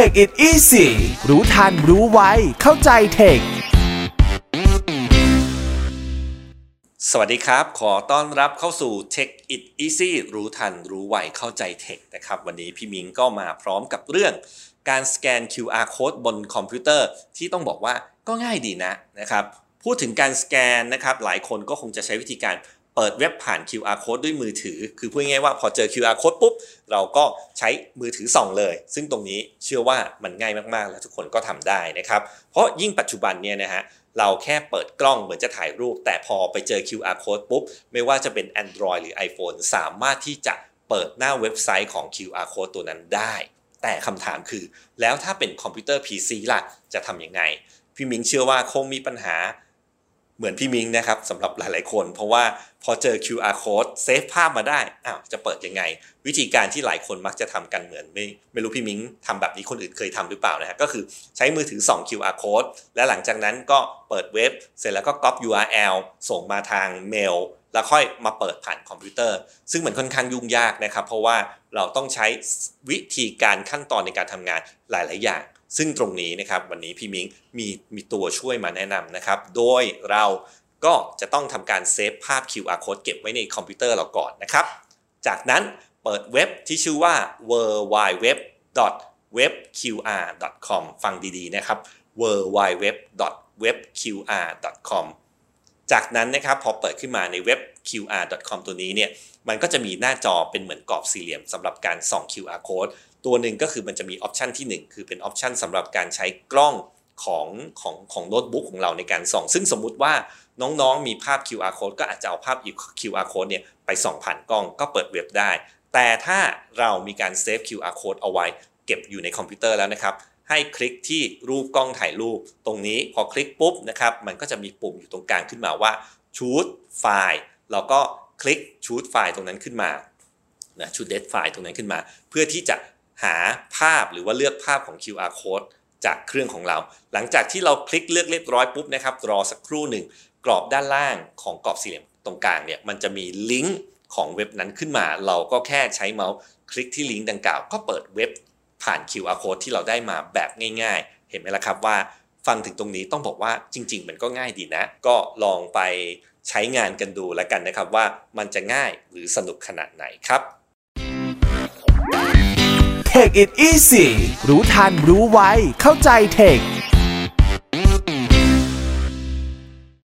Take it easy รู้ทันรู้ไวเข้าใจเทค สวัสดีครับ ขอต้อนรับเข้าสู่ Tech It Easy รู้ทันรู้ไวเข้าใจเทคนะครับ วันนี้พี่มิงก็มาพร้อมกับเรื่อง การสแกน QR code บนคอมพิวเตอร์ ที่ต้องบอกว่าก็ง่ายดีนะนะครับ พูดถึงการสแกนนะครับ หลายคนก็คงจะใช้วิธีการ เปิดเว็บผ่าน QR code ด้วยมือถือ คือพูดง่ายๆว่าพอเจอ QR code ปุ๊บ เราก็ใช้มือถือส่องเลย ซึ่งตรงนี้เชื่อว่ามันง่ายมากๆ แล้วทุกคนก็ทำได้นะครับ เพราะยิ่งปัจจุบันเนี่ยนะฮะเราแค่เปิดกล้องเหมือนจะถ่ายรูป แต่พอไปเจอ QR code ปุ๊บ ไม่ว่าจะเป็น Android หรือ iPhone สามารถที่จะเปิดหน้าเว็บไซต์ของ QR code ตัวนั้นได้ แต่คำถามคือ แล้วถ้าเป็นคอมพิวเตอร์ PC ล่ะจะทำยังไง พี่มิงเชื่อว่าคงมีปัญหา เหมือนพี่มิงนะครับสำหรับหลาย ๆ คน เพราะว่าพอเจอ QR code เซฟภาพมาได้อ้าวจะเปิดยังไง วิธีการที่หลายคนมักจะทำกันเหมือนไม่ไม่รู้พี่มิงทำแบบนี้คนอื่นเคยทำหรือเปล่านะฮะก็คือใช้มือถือส่อง QR code และหลังจากนั้นก็เปิดเว็บ เสร็จแล้วก็ก๊อป URL ส่งมาทางเมลแล้วค่อยมาเปิดผ่านคอมพิวเตอร์ ซึ่งมันค่อนข้างยุ่งยากนะครับ เพราะว่าเราต้องใช้วิธีการขั้นตอนในการทำงานหลาย ๆ อย่าง ซึ่งตรงนี้นะครับวันนี้พี่มิงมีมีตัวช่วยมาแนะนำนะครับ โดยเราก็จะต้องทำการเซฟภาพ QR code เก็บไว้ในคอมพิวเตอร์เราก่อนนะครับ จากนั้นเปิดเว็บที่ชื่อว่า w w w w e b q r c o m ฟังดีๆนะครับ w w w w e b q r c o m จากนั้นนะครับพอเปิดขึ้นมาในเว็บ qr.com ตัวนี้เนี่ยมันก็จะมีหน้าจอเป็นเหมือนกรอบสี่เหลี่ยมสำหรับการส่อง QR code ตัวหนึ่งก็คือมันจะมี option ที่ 1 คือเป็น option สำหรับการใช้กล้องของของของโน้ตบุ๊กของเราในการส่อง ซึ่งสมมุติว่าน้องๆ มีภาพ QR code ก็อาจจะเอาภาพ QR code เนี่ยไปส่องผ่านกล้องก็เปิดเว็บได้ แต่ถ้าเรามีการ save QR code เอาไว้ เก็บอยู่ในคอมพิวเตอร์แล้วนะครับ ให้คลิกที่รูปกล้องถ่ายรูป ตรงนี้พอคลิกปุ๊บนะครับ มันก็จะมีปุ่มอยู่ตรงกลางขึ้นมาว่า choose file เราก็คลิก choose file ตรงนั้นขึ้นมานะ choose the file ตรงนั้นขึ้นมา เพื่อที่จะ หาภาพหรือว่าเลือกภาพของ QR code จากเครื่องของเรา หลังจากที่เราคลิกเลือกเรียบร้อยปุ๊บนะครับ รอสักครู่หนึ่ง กรอบด้านล่างของกรอบสี่เหลี่ยมตรงกลางเนี่ยมันจะมีลิงก์ของเว็บนั้นขึ้นมา เราก็แค่ใช้เมาส์คลิกที่ลิงก์ดังกล่าว ก็เปิดเว็บผ่าน QR code ที่เราได้มาแบบง่าย ๆ เห็นไหมล่ะครับว่าฟังถึงตรงนี้ต้องบอกว่าจริง ๆ มันก็ง่ายดีนะ ก็ลองไปใช้งานกันดูแล้วกันนะครับว่ามันจะง่ายหรือสนุกขนาดไหนครับ Take it easy รู้ทันรู้ไว เข้าใจเทค